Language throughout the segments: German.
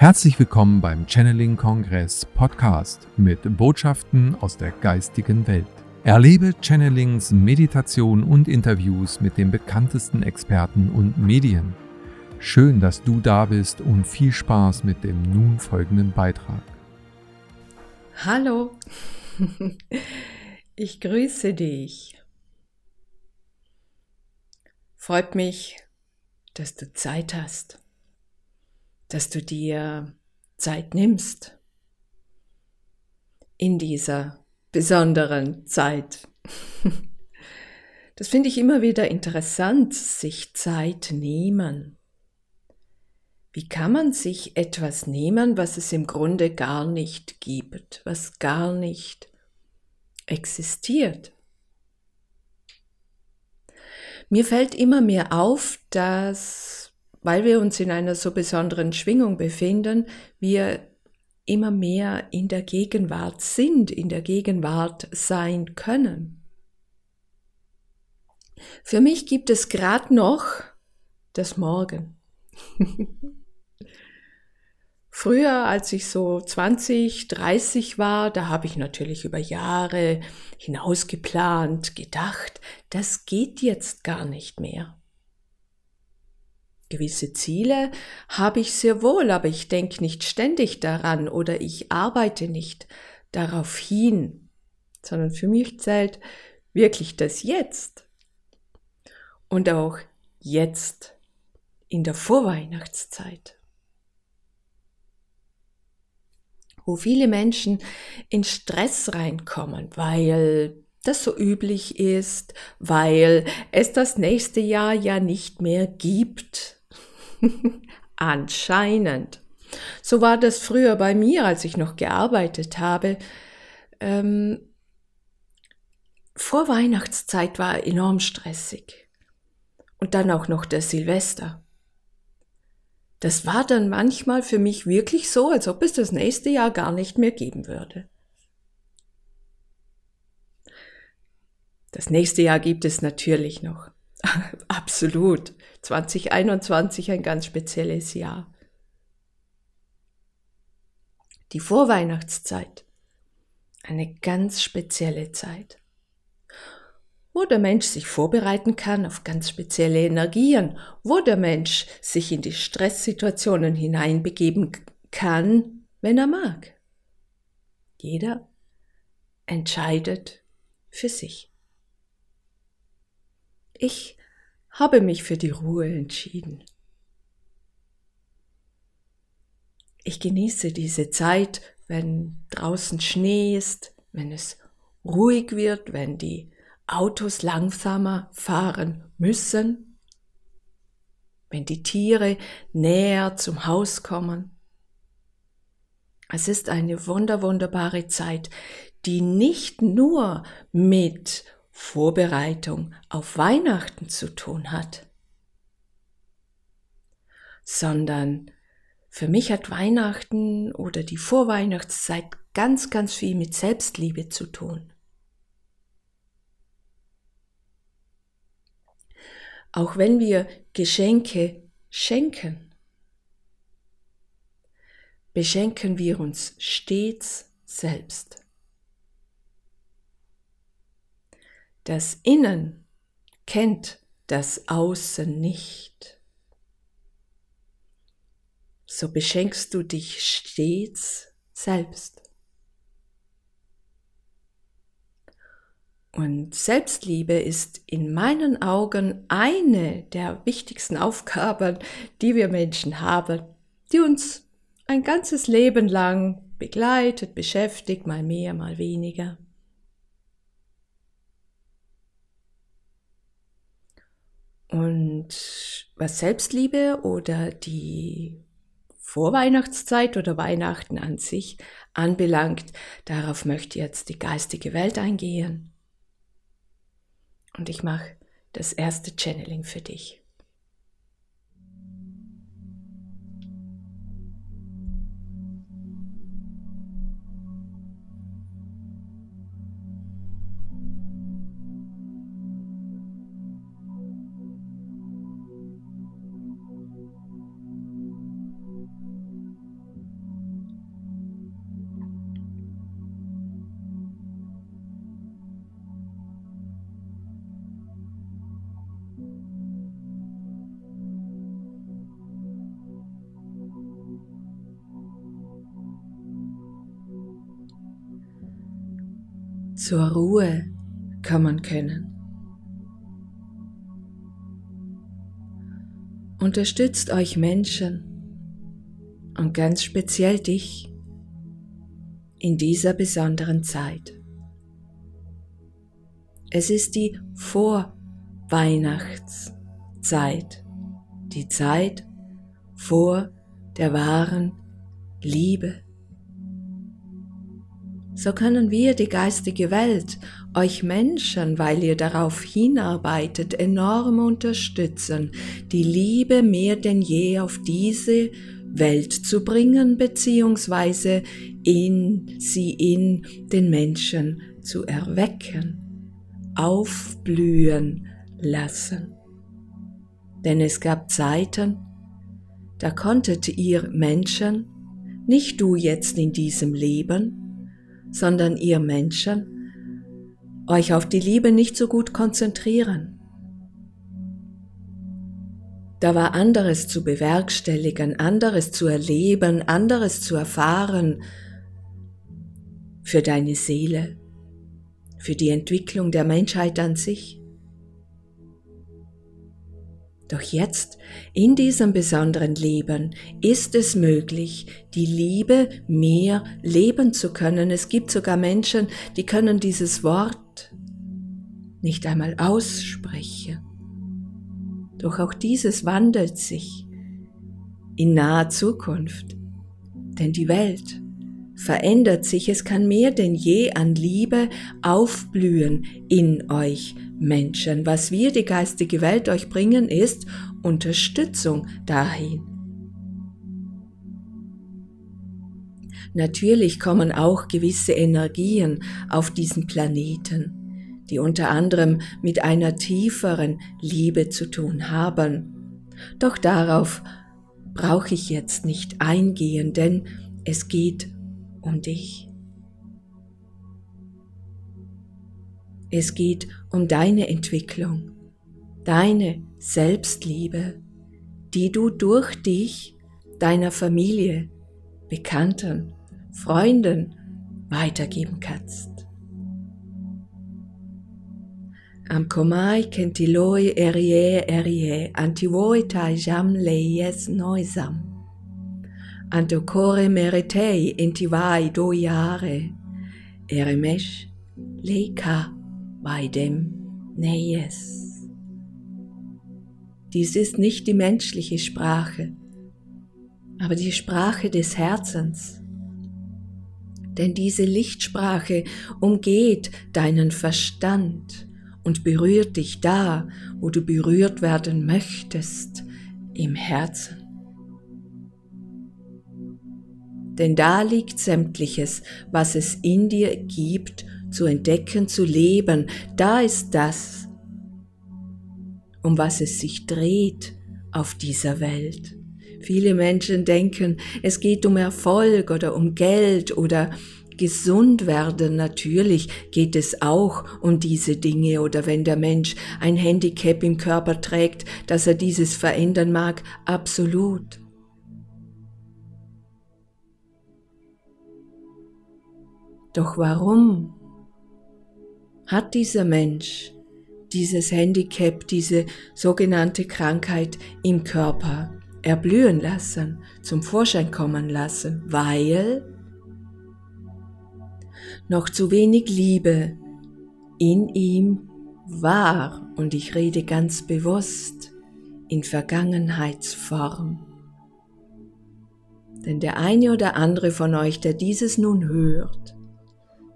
Herzlich willkommen beim Channeling Kongress Podcast mit Botschaften aus der geistigen Welt. Erlebe Channelings, Meditation und Interviews mit den bekanntesten Experten und Medien. Schön, dass du da bist und viel Spaß mit dem nun folgenden Beitrag. Hallo, ich grüße dich. Freut mich, dass du Zeit hast dass du dir Zeit nimmst in dieser besonderen Zeit. Das finde ich immer wieder interessant, sich Zeit nehmen. Wie kann man sich etwas nehmen, was es im Grunde gar nicht gibt, was gar nicht existiert? Mir fällt immer mehr auf, dass weil wir uns in einer so besonderen Schwingung befinden, wir immer mehr in der Gegenwart sind, in der Gegenwart sein können. Für mich gibt es gerade noch das Morgen. Früher, als ich so 20, 30 war, da habe ich natürlich über Jahre hinaus geplant, gedacht, das geht jetzt gar nicht mehr. Gewisse Ziele habe ich sehr wohl, aber ich denke nicht ständig daran oder ich arbeite nicht darauf hin, sondern für mich zählt wirklich das Jetzt. Und auch jetzt in der Vorweihnachtszeit, wo viele Menschen in Stress reinkommen, weil das so üblich ist, weil es das nächste Jahr ja nicht mehr gibt Anscheinend. So war das früher bei mir, als ich noch gearbeitet habe. Ähm, vor Weihnachtszeit war enorm stressig. Und dann auch noch der Silvester. Das war dann manchmal für mich wirklich so, als ob es das nächste Jahr gar nicht mehr geben würde. Das nächste Jahr gibt es natürlich noch. Absolut. 2021 ein ganz spezielles Jahr. Die Vorweihnachtszeit. Eine ganz spezielle Zeit. Wo der Mensch sich vorbereiten kann auf ganz spezielle Energien, wo der Mensch sich in die Stresssituationen hineinbegeben kann, wenn er mag. Jeder entscheidet für sich. Ich habe mich für die Ruhe entschieden. Ich genieße diese Zeit, wenn draußen Schnee ist, wenn es ruhig wird, wenn die Autos langsamer fahren müssen, wenn die Tiere näher zum Haus kommen. Es ist eine wunder, wunderbare Zeit, die nicht nur mit Vorbereitung auf Weihnachten zu tun hat, sondern für mich hat Weihnachten oder die Vorweihnachtszeit ganz, ganz viel mit Selbstliebe zu tun. Auch wenn wir Geschenke schenken, beschenken wir uns stets selbst. Das Innen kennt das Außen nicht. So beschenkst du dich stets selbst. Und Selbstliebe ist in meinen Augen eine der wichtigsten Aufgaben, die wir Menschen haben, die uns ein ganzes Leben lang begleitet, beschäftigt, mal mehr, mal weniger. Und was Selbstliebe oder die Vorweihnachtszeit oder Weihnachten an sich anbelangt, darauf möchte jetzt die geistige Welt eingehen. Und ich mache das erste Channeling für dich. Zur Ruhe kommen können. Unterstützt euch Menschen und ganz speziell dich in dieser besonderen Zeit. Es ist die Vorweihnachtszeit, die Zeit vor der wahren Liebe. So können wir die geistige Welt, euch Menschen, weil ihr darauf hinarbeitet, enorm unterstützen, die Liebe mehr denn je auf diese Welt zu bringen, beziehungsweise in sie in den Menschen zu erwecken, aufblühen lassen. Denn es gab Zeiten, da konntet ihr Menschen, nicht du jetzt in diesem Leben, sondern ihr Menschen, euch auf die Liebe nicht so gut konzentrieren. Da war anderes zu bewerkstelligen, anderes zu erleben, anderes zu erfahren für deine Seele, für die Entwicklung der Menschheit an sich. Doch jetzt, in diesem besonderen Leben, ist es möglich, die Liebe mehr leben zu können. Es gibt sogar Menschen, die können dieses Wort nicht einmal aussprechen. Doch auch dieses wandelt sich in naher Zukunft. Denn die Welt verändert sich, es kann mehr denn je an Liebe aufblühen in euch Menschen. Was wir, die geistige Welt, euch bringen, ist Unterstützung dahin. Natürlich kommen auch gewisse Energien auf diesen Planeten, die unter anderem mit einer tieferen Liebe zu tun haben. Doch darauf brauche ich jetzt nicht eingehen, denn es geht um dich. Es geht um deine Entwicklung, deine Selbstliebe, die du durch dich, deiner Familie, Bekannten, Freunden weitergeben kannst. Am komai kentiloi erie erie antivoi tai jam leies noisam. Antocore meritei intivai do jahre, eremesh leika bei dem Neyes. Dies ist nicht die menschliche Sprache, aber die Sprache des Herzens. Denn diese Lichtsprache umgeht deinen Verstand und berührt dich da, wo du berührt werden möchtest, im Herzen. Denn da liegt sämtliches, was es in dir gibt zu entdecken, zu leben, da ist das, um was es sich dreht auf dieser Welt. Viele Menschen denken, es geht um Erfolg oder um Geld oder gesund werden. Natürlich geht es auch um diese Dinge oder wenn der Mensch ein Handicap im Körper trägt, dass er dieses verändern mag, absolut. Doch warum hat dieser Mensch dieses Handicap, diese sogenannte Krankheit im Körper erblühen lassen, zum Vorschein kommen lassen, weil noch zu wenig Liebe in ihm war, und ich rede ganz bewusst in Vergangenheitsform. Denn der eine oder andere von euch, der dieses nun hört,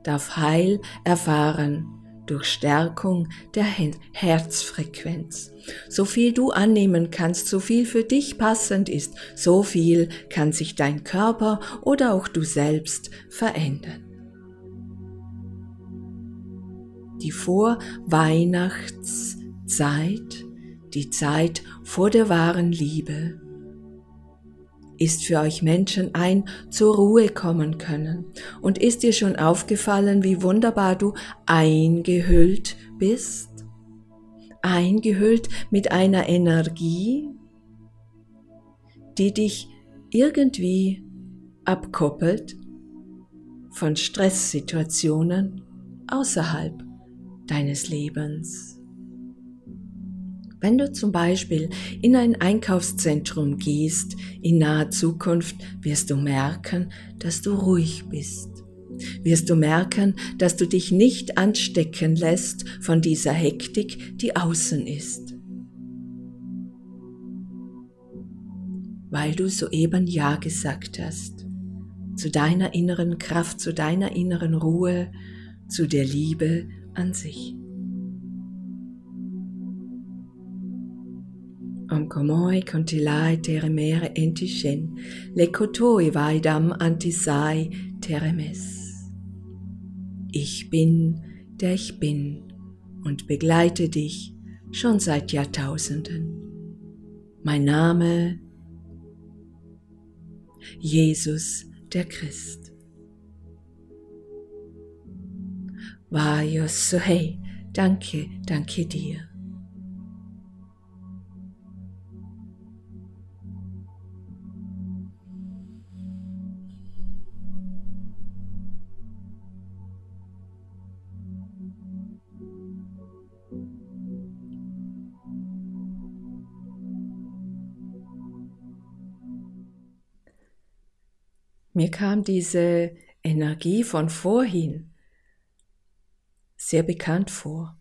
darf Heil erfahren durch Stärkung der Herzfrequenz. So viel du annehmen kannst, so viel für dich passend ist, so viel kann sich dein Körper oder auch du selbst verändern. Die Vorweihnachtszeit, die Zeit vor der wahren Liebe, ist für euch Menschen ein zur Ruhe kommen können? Und ist dir schon aufgefallen, wie wunderbar du eingehüllt bist? Eingehüllt mit einer Energie, die dich irgendwie abkoppelt von Stresssituationen, außerhalb deines Lebens. Wenn du zum Beispiel in ein Einkaufszentrum gehst, in naher Zukunft wirst du merken, dass du ruhig bist. Wirst du merken, dass du dich nicht anstecken lässt von dieser Hektik, die außen ist. Weil du soeben Ja gesagt hast. Zu deiner inneren Kraft, zu deiner inneren Ruhe, zu der Liebe an sich. Om komoi kontilai teremere entishen, lekotoi vaidam antisai teremes. Ich bin, der ich bin und begleite dich schon seit Jahrtausenden. Mein Name Jesus der Christ. Vayosohei, danke, danke dir. Mir kam diese Energie von vorhin sehr bekannt vor.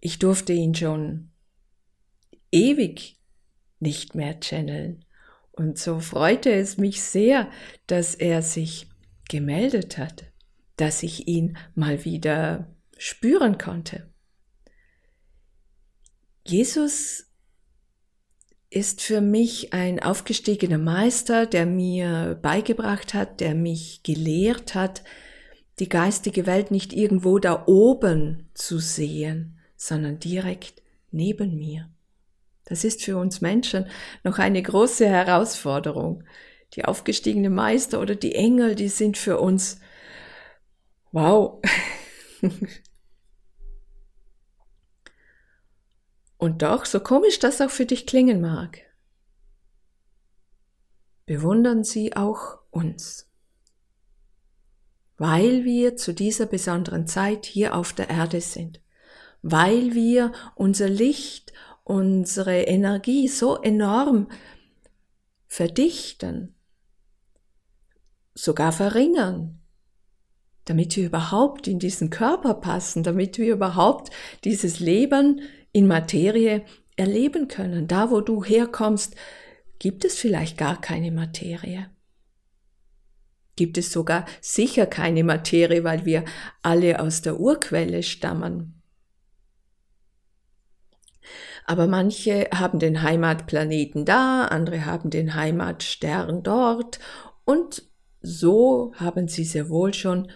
Ich durfte ihn schon ewig nicht mehr channeln. Und so freute es mich sehr, dass er sich gemeldet hat, dass ich ihn mal wieder spüren konnte. Jesus ist für mich ein aufgestiegener Meister, der mir beigebracht hat, der mich gelehrt hat, die geistige Welt nicht irgendwo da oben zu sehen, sondern direkt neben mir. Das ist für uns Menschen noch eine große Herausforderung. Die aufgestiegenen Meister oder die Engel, die sind für uns, wow, Und doch, so komisch das auch für dich klingen mag, bewundern sie auch uns, weil wir zu dieser besonderen Zeit hier auf der Erde sind, weil wir unser Licht, unsere Energie so enorm verdichten, sogar verringern, damit wir überhaupt in diesen Körper passen, damit wir überhaupt dieses Leben in Materie erleben können. Da, wo du herkommst, gibt es vielleicht gar keine Materie. Gibt es sogar sicher keine Materie, weil wir alle aus der Urquelle stammen. Aber manche haben den Heimatplaneten da, andere haben den Heimatstern dort und so haben sie sehr wohl schon,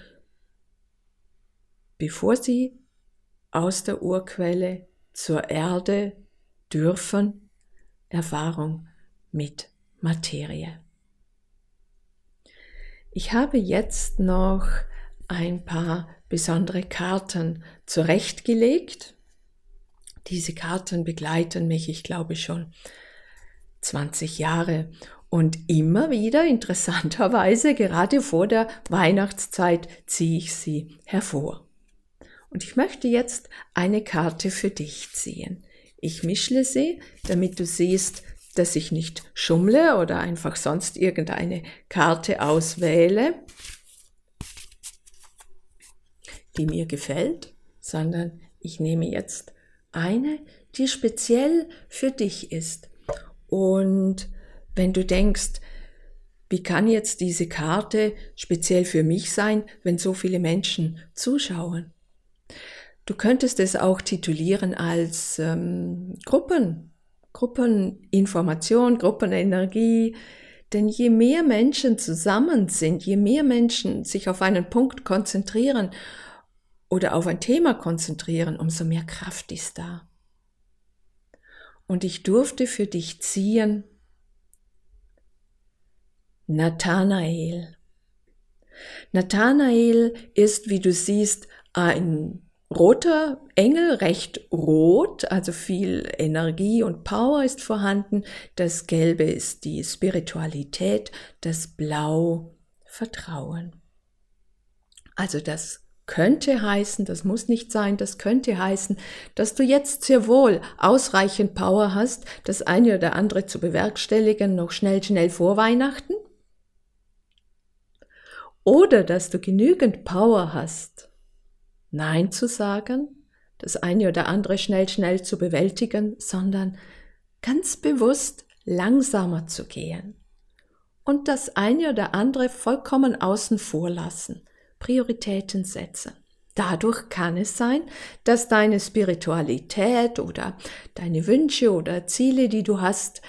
bevor sie aus der Urquelle zur Erde dürfen Erfahrung mit Materie. Ich habe jetzt noch ein paar besondere Karten zurechtgelegt. Diese Karten begleiten mich, ich glaube, schon 20 Jahre und immer wieder, interessanterweise, gerade vor der Weihnachtszeit ziehe ich sie hervor. Und ich möchte jetzt eine Karte für dich ziehen. Ich mischle sie, damit du siehst, dass ich nicht schummle oder einfach sonst irgendeine Karte auswähle, die mir gefällt, sondern ich nehme jetzt eine, die speziell für dich ist. Und wenn du denkst, wie kann jetzt diese Karte speziell für mich sein, wenn so viele Menschen zuschauen? Du könntest es auch titulieren als ähm, Gruppen, Gruppeninformation, Gruppenenergie. Denn je mehr Menschen zusammen sind, je mehr Menschen sich auf einen Punkt konzentrieren oder auf ein Thema konzentrieren, umso mehr Kraft ist da. Und ich durfte für dich ziehen Nathanael. Nathanael ist, wie du siehst, ein roter Engel, recht rot, also viel Energie und Power ist vorhanden. Das Gelbe ist die Spiritualität, das Blau Vertrauen. Also das könnte heißen, das muss nicht sein, das könnte heißen, dass du jetzt sehr wohl ausreichend Power hast, das eine oder andere zu bewerkstelligen, noch schnell, schnell vor Weihnachten. Oder dass du genügend Power hast, Nein zu sagen, das eine oder andere schnell, schnell zu bewältigen, sondern ganz bewusst langsamer zu gehen und das eine oder andere vollkommen außen vor lassen Prioritäten setzen. Dadurch kann es sein, dass deine Spiritualität oder deine Wünsche oder Ziele, die du hast,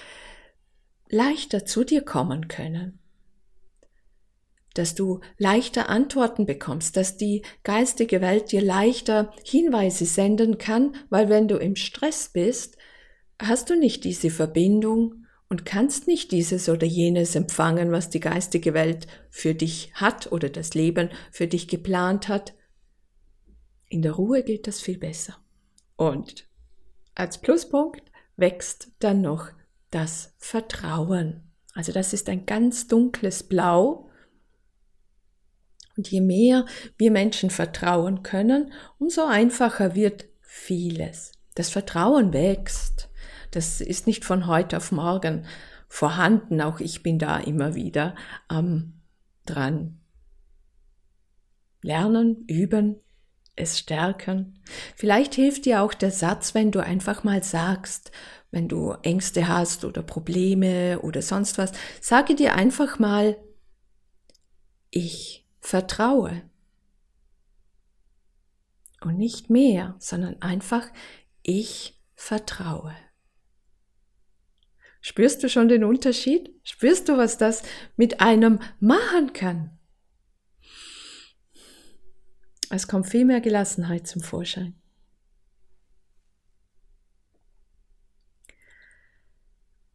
leichter zu dir kommen können. Dass du leichter Antworten bekommst, dass die geistige Welt dir leichter Hinweise senden kann, weil wenn du im Stress bist, hast du nicht diese Verbindung und kannst nicht dieses oder jenes empfangen, was die geistige Welt für dich hat oder das Leben für dich geplant hat. In der Ruhe geht das viel besser. Und als Pluspunkt wächst dann noch das Vertrauen. Also das ist ein ganz dunkles Blau. Und je mehr wir Menschen vertrauen können, umso einfacher wird vieles. Das Vertrauen wächst. Das ist nicht von heute auf morgen vorhanden. Auch ich bin da immer wieder ähm, dran. Lernen, üben, es stärken. Vielleicht hilft dir auch der Satz, wenn du einfach mal sagst, wenn du Ängste hast oder Probleme oder sonst was, sage dir einfach mal, ich vertraue. Und nicht mehr, sondern einfach, ich vertraue. Spürst du schon den Unterschied? Spürst du, was das mit einem machen kann? Es kommt viel mehr Gelassenheit zum Vorschein.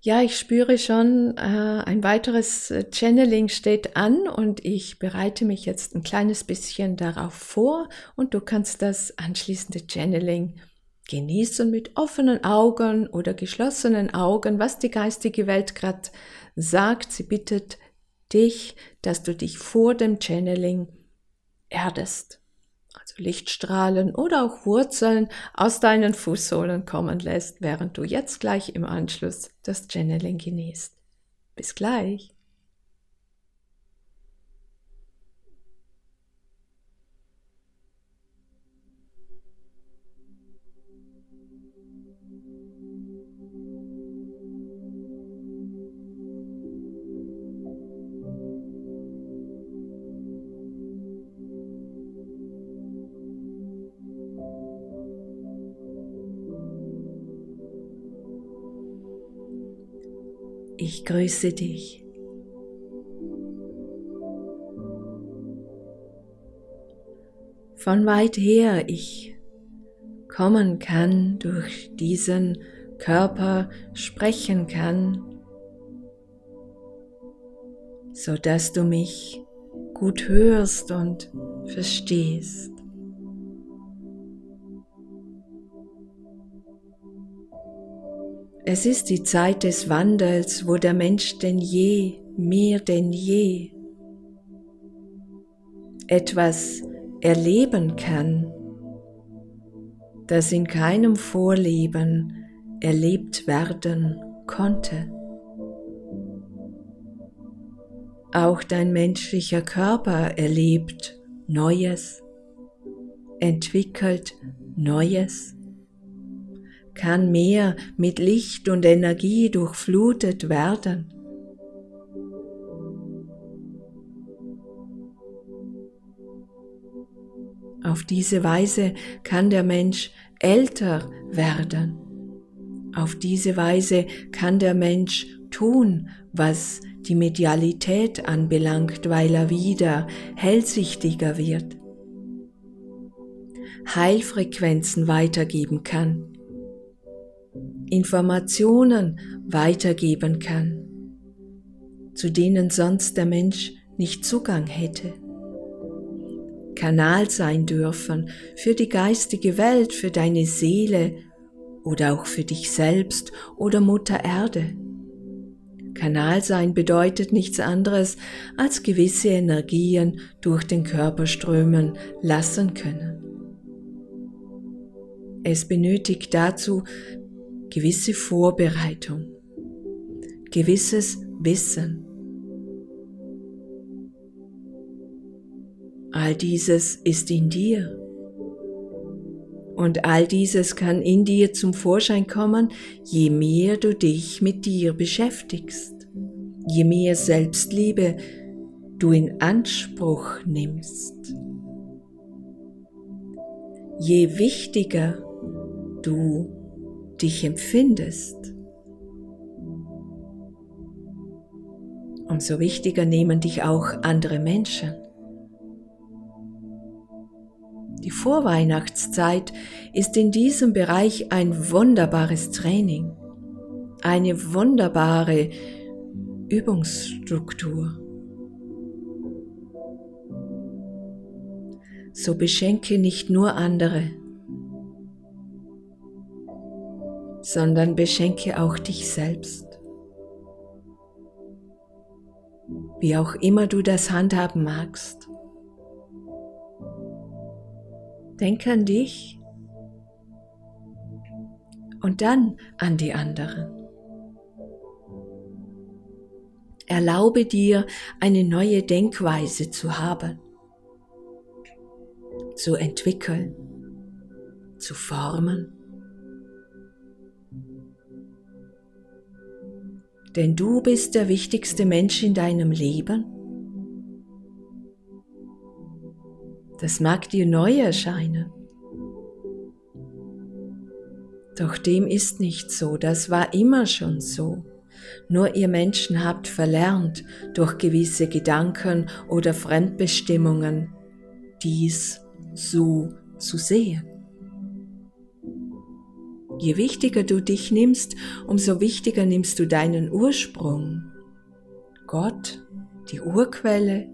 Ja, ich spüre schon, äh, ein weiteres äh, Channeling steht an und ich bereite mich jetzt ein kleines bisschen darauf vor und du kannst das anschließende Channeling genießen mit offenen Augen oder geschlossenen Augen, was die geistige Welt gerade sagt. Sie bittet dich, dass du dich vor dem Channeling erdest. Lichtstrahlen oder auch Wurzeln aus deinen Fußsohlen kommen lässt, während du jetzt gleich im Anschluss das Channeling genießt. Bis gleich. Ich grüße dich. Von weit her ich kommen kann, durch diesen Körper sprechen kann, so dass du mich gut hörst und verstehst. Es ist die Zeit des Wandels, wo der Mensch denn je, mehr denn je, etwas erleben kann, das in keinem Vorleben erlebt werden konnte. Auch dein menschlicher Körper erlebt Neues, entwickelt Neues kann mehr mit Licht und Energie durchflutet werden. Auf diese Weise kann der Mensch älter werden. Auf diese Weise kann der Mensch tun, was die Medialität anbelangt, weil er wieder hellsichtiger wird, Heilfrequenzen weitergeben kann, Informationen weitergeben kann, zu denen sonst der Mensch nicht Zugang hätte. Kanal sein dürfen für die geistige Welt, für deine Seele oder auch für dich selbst oder Mutter Erde. Kanal sein bedeutet nichts anderes, als gewisse Energien durch den Körper strömen lassen können. Es benötigt dazu gewisse Vorbereitung, gewisses Wissen. All dieses ist in dir. Und all dieses kann in dir zum Vorschein kommen, je mehr du dich mit dir beschäftigst, je mehr Selbstliebe du in Anspruch nimmst, je wichtiger du dich empfindest, umso wichtiger nehmen dich auch andere Menschen. Die Vorweihnachtszeit ist in diesem Bereich ein wunderbares Training, eine wunderbare Übungsstruktur. So beschenke nicht nur andere, sondern beschenke auch dich selbst. Wie auch immer du das handhaben magst. Denke an dich und dann an die anderen. Erlaube dir, eine neue Denkweise zu haben, zu entwickeln, zu formen. Denn du bist der wichtigste Mensch in deinem Leben Das mag dir neu erscheinen. Doch dem ist nicht so, das war immer schon so. Nur ihr Menschen habt verlernt, durch gewisse Gedanken oder Fremdbestimmungen dies so zu sehen. Je wichtiger du dich nimmst, umso wichtiger nimmst du deinen Ursprung. Gott, die Urquelle,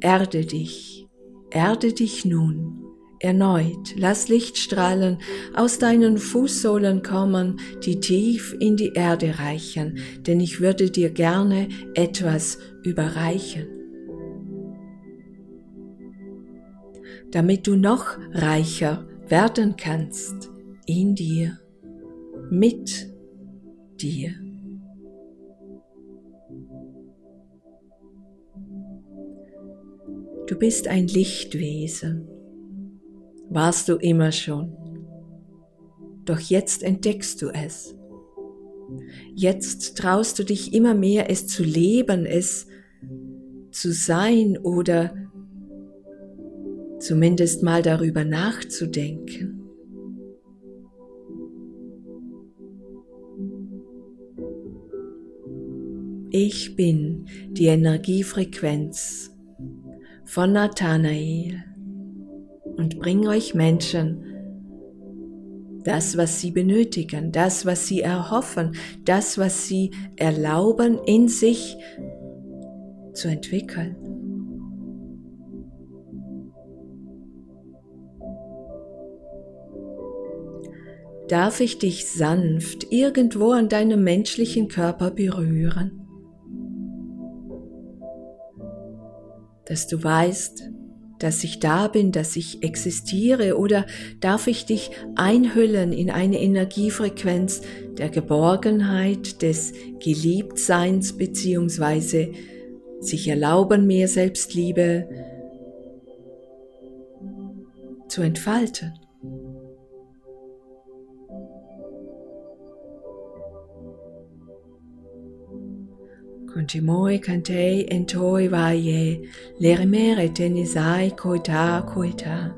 Erde dich, erde dich nun. Erneut, lass Lichtstrahlen aus deinen Fußsohlen kommen, die tief in die Erde reichen, denn ich würde dir gerne etwas überreichen. Damit du noch reicher werden kannst in dir, mit dir. Du bist ein Lichtwesen. Warst du immer schon. Doch jetzt entdeckst du es. Jetzt traust du dich immer mehr, es zu leben, es zu sein oder zumindest mal darüber nachzudenken. Ich bin die Energiefrequenz von Nathanael und bring euch Menschen das, was sie benötigen, das, was sie erhoffen, das, was sie erlauben, in sich zu entwickeln. Darf ich dich sanft irgendwo an deinem menschlichen Körper berühren? dass du weißt, dass ich da bin, dass ich existiere oder darf ich dich einhüllen in eine Energiefrequenz der Geborgenheit, des Geliebtseins beziehungsweise sich erlauben, mehr Selbstliebe zu entfalten. Kuntimoi kantei entoi vaye, lerimere tenisai koita koita.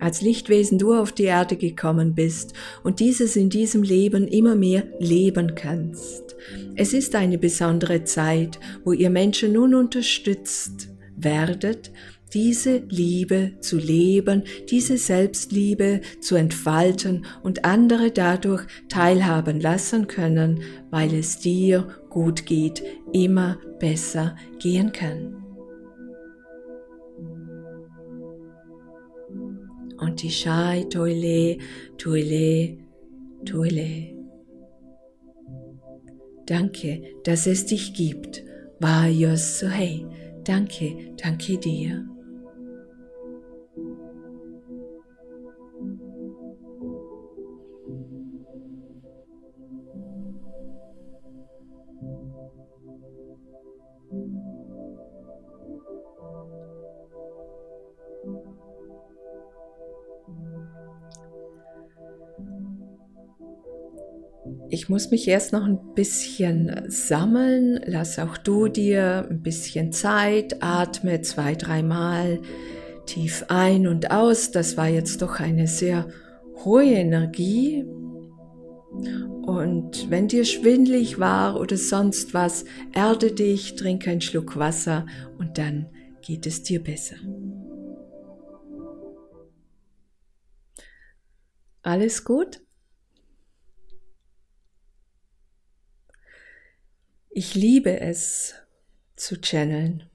Als Lichtwesen du auf die Erde gekommen bist und dieses in diesem Leben immer mehr leben kannst. Es ist eine besondere Zeit, wo ihr Menschen nun unterstützt werdet, diese Liebe zu leben, diese Selbstliebe zu entfalten und andere dadurch teilhaben lassen können, weil es dir gut geht, immer besser gehen kann. Und die Shai Toile, Toile, Toile. danke, dass es dich gibt. Vajos Sohei, danke, danke dir. Ich muss mich erst noch ein bisschen sammeln. Lass auch du dir ein bisschen Zeit. Atme zwei, dreimal tief ein und aus. Das war jetzt doch eine sehr hohe Energie. Und wenn dir schwindlig war oder sonst was, erde dich, trink einen Schluck Wasser und dann geht es dir besser. Alles gut? Ich liebe es zu channeln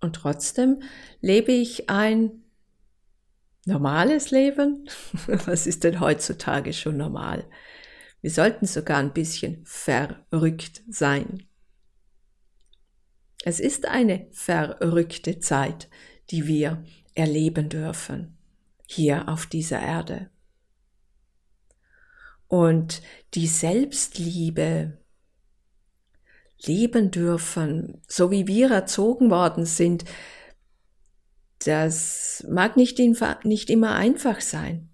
und trotzdem lebe ich ein normales Leben. Was ist denn heutzutage schon normal? Wir sollten sogar ein bisschen verrückt sein. Es ist eine verrückte Zeit, die wir erleben dürfen hier auf dieser Erde. Und die Selbstliebe, leben dürfen, so wie wir erzogen worden sind, das mag nicht, nicht immer einfach sein.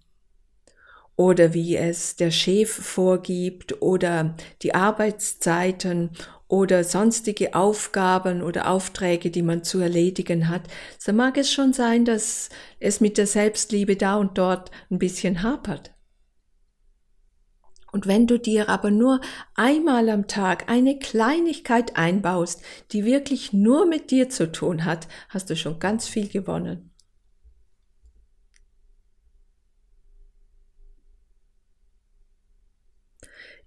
Oder wie es der Chef vorgibt oder die Arbeitszeiten oder sonstige Aufgaben oder Aufträge, die man zu erledigen hat, so mag es schon sein, dass es mit der Selbstliebe da und dort ein bisschen hapert. Und wenn du dir aber nur einmal am Tag eine Kleinigkeit einbaust, die wirklich nur mit dir zu tun hat, hast du schon ganz viel gewonnen.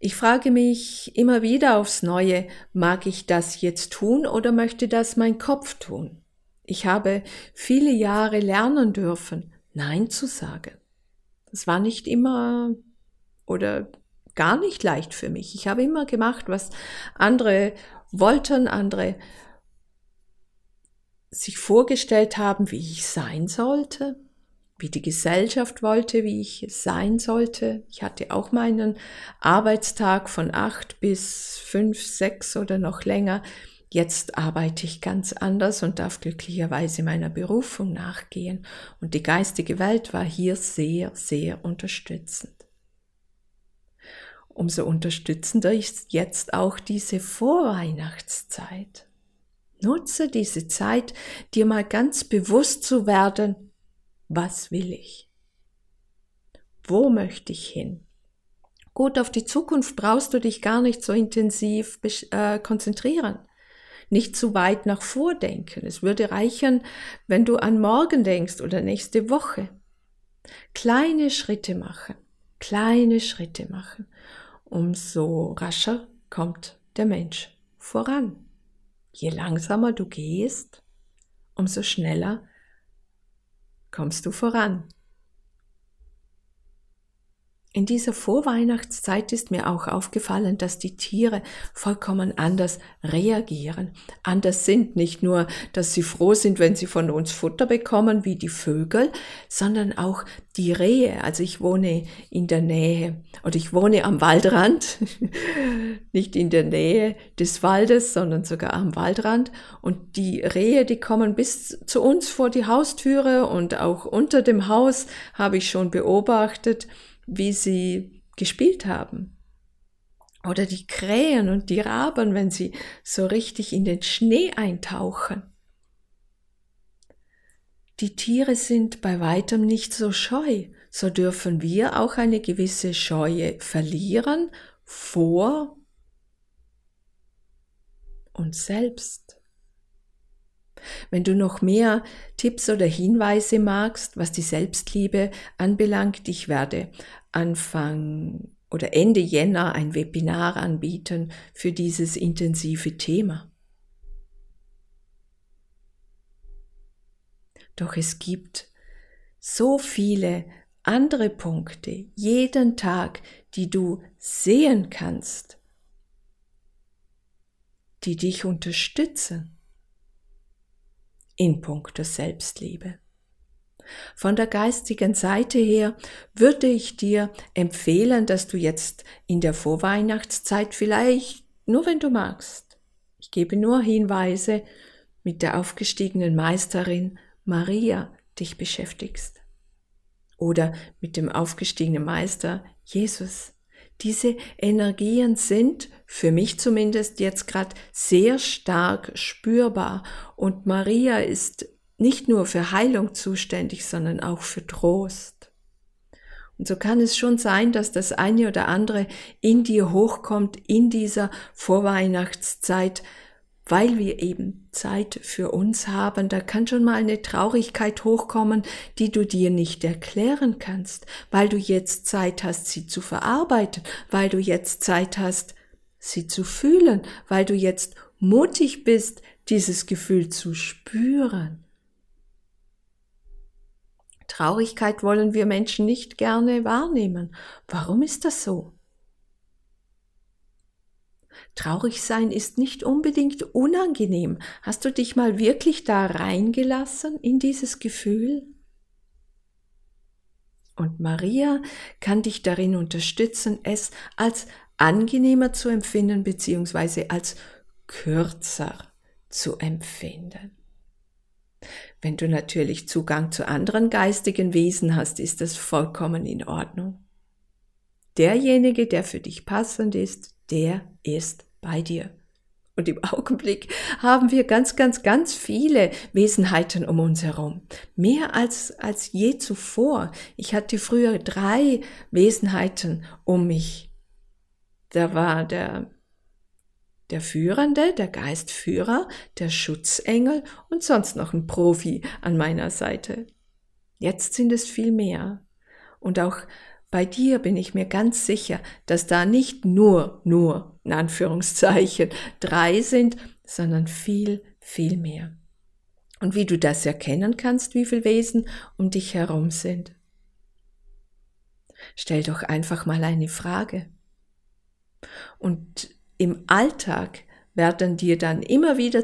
Ich frage mich immer wieder aufs Neue, mag ich das jetzt tun oder möchte das mein Kopf tun? Ich habe viele Jahre lernen dürfen, Nein zu sagen. Das war nicht immer oder gar nicht leicht für mich. Ich habe immer gemacht, was andere wollten, andere sich vorgestellt haben, wie ich sein sollte, wie die Gesellschaft wollte, wie ich sein sollte. Ich hatte auch meinen Arbeitstag von acht bis fünf, sechs oder noch länger. Jetzt arbeite ich ganz anders und darf glücklicherweise meiner Berufung nachgehen. Und die geistige Welt war hier sehr, sehr unterstützend umso unterstützender ist jetzt auch diese Vorweihnachtszeit. Nutze diese Zeit, dir mal ganz bewusst zu werden, was will ich? Wo möchte ich hin? Gut, auf die Zukunft brauchst du dich gar nicht so intensiv äh, konzentrieren. Nicht zu weit nach vordenken. Es würde reichen, wenn du an morgen denkst oder nächste Woche. Kleine Schritte machen. Kleine Schritte machen umso rascher kommt der Mensch voran. Je langsamer du gehst, umso schneller kommst du voran. In dieser Vorweihnachtszeit ist mir auch aufgefallen, dass die Tiere vollkommen anders reagieren, anders sind. Nicht nur, dass sie froh sind, wenn sie von uns Futter bekommen, wie die Vögel, sondern auch die Rehe. Also ich wohne in der Nähe oder ich wohne am Waldrand, nicht in der Nähe des Waldes, sondern sogar am Waldrand. Und die Rehe, die kommen bis zu uns vor die Haustüre und auch unter dem Haus habe ich schon beobachtet, wie sie gespielt haben. Oder die Krähen und die Raben, wenn sie so richtig in den Schnee eintauchen. Die Tiere sind bei weitem nicht so scheu, so dürfen wir auch eine gewisse Scheue verlieren vor uns selbst. Wenn du noch mehr Tipps oder Hinweise magst, was die Selbstliebe anbelangt, ich werde Anfang oder Ende Jänner ein Webinar anbieten für dieses intensive Thema. Doch es gibt so viele andere Punkte jeden Tag, die du sehen kannst, die dich unterstützen in puncto Selbstliebe. Von der geistigen Seite her würde ich dir empfehlen, dass du jetzt in der Vorweihnachtszeit vielleicht, nur wenn du magst, ich gebe nur Hinweise, mit der aufgestiegenen Meisterin Maria dich beschäftigst. Oder mit dem aufgestiegenen Meister Jesus. Diese Energien sind für mich zumindest jetzt gerade sehr stark spürbar und Maria ist nicht nur für Heilung zuständig, sondern auch für Trost. Und so kann es schon sein, dass das eine oder andere in dir hochkommt in dieser Vorweihnachtszeit, weil wir eben Zeit für uns haben, da kann schon mal eine Traurigkeit hochkommen, die du dir nicht erklären kannst, weil du jetzt Zeit hast, sie zu verarbeiten, weil du jetzt Zeit hast, sie zu fühlen, weil du jetzt mutig bist, dieses Gefühl zu spüren. Traurigkeit wollen wir Menschen nicht gerne wahrnehmen. Warum ist das so? Traurig sein ist nicht unbedingt unangenehm. Hast du dich mal wirklich da reingelassen in dieses Gefühl? Und Maria kann dich darin unterstützen, es als angenehmer zu empfinden bzw. als kürzer zu empfinden. Wenn du natürlich Zugang zu anderen geistigen Wesen hast, ist das vollkommen in Ordnung. Derjenige, der für dich passend ist, der ist bei dir. Und im Augenblick haben wir ganz, ganz, ganz viele Wesenheiten um uns herum. Mehr als, als je zuvor. Ich hatte früher drei Wesenheiten um mich. Da war der, der Führende, der Geistführer, der Schutzengel und sonst noch ein Profi an meiner Seite. Jetzt sind es viel mehr. Und auch bei dir bin ich mir ganz sicher, dass da nicht nur, nur, in Anführungszeichen, drei sind, sondern viel, viel mehr. Und wie du das erkennen kannst, wie viele Wesen um dich herum sind. Stell doch einfach mal eine Frage. Und im Alltag werden dir dann immer wieder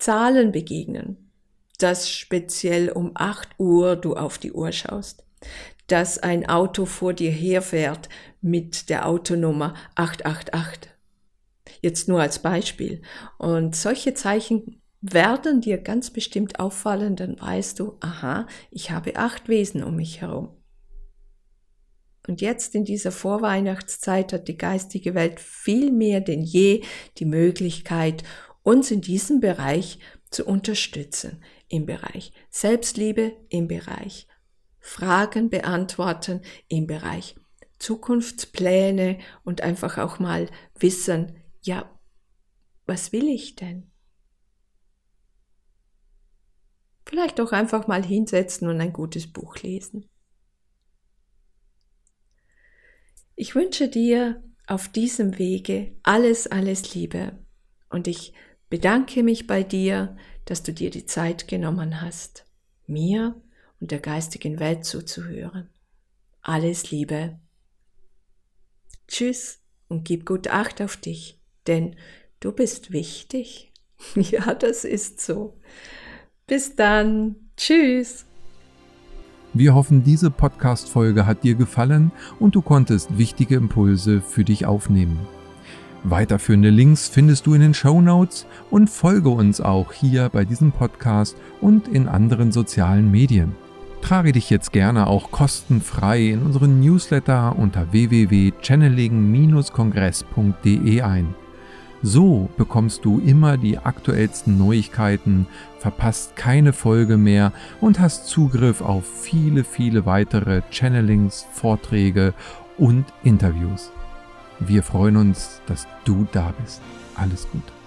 Zahlen begegnen, dass speziell um 8 Uhr du auf die Uhr schaust, dass ein Auto vor dir herfährt mit der Autonummer 888. Jetzt nur als Beispiel. Und solche Zeichen werden dir ganz bestimmt auffallen, dann weißt du, aha, ich habe acht Wesen um mich herum. Und jetzt in dieser Vorweihnachtszeit hat die geistige Welt viel mehr denn je die Möglichkeit, uns in diesem Bereich zu unterstützen. Im Bereich Selbstliebe, im Bereich Fragen beantworten im Bereich Zukunftspläne und einfach auch mal wissen, ja, was will ich denn? Vielleicht auch einfach mal hinsetzen und ein gutes Buch lesen. Ich wünsche dir auf diesem Wege alles, alles Liebe und ich bedanke mich bei dir, dass du dir die Zeit genommen hast, mir und der geistigen Welt zuzuhören. Alles Liebe. Tschüss und gib gut Acht auf dich, denn du bist wichtig. ja, das ist so. Bis dann. Tschüss. Wir hoffen, diese Podcast-Folge hat dir gefallen und du konntest wichtige Impulse für dich aufnehmen. Weiterführende Links findest du in den Show Notes und folge uns auch hier bei diesem Podcast und in anderen sozialen Medien. Trage dich jetzt gerne auch kostenfrei in unseren Newsletter unter www.channeling-kongress.de ein. So bekommst du immer die aktuellsten Neuigkeiten, verpasst keine Folge mehr und hast Zugriff auf viele, viele weitere Channelings, Vorträge und Interviews. Wir freuen uns, dass du da bist. Alles Gute.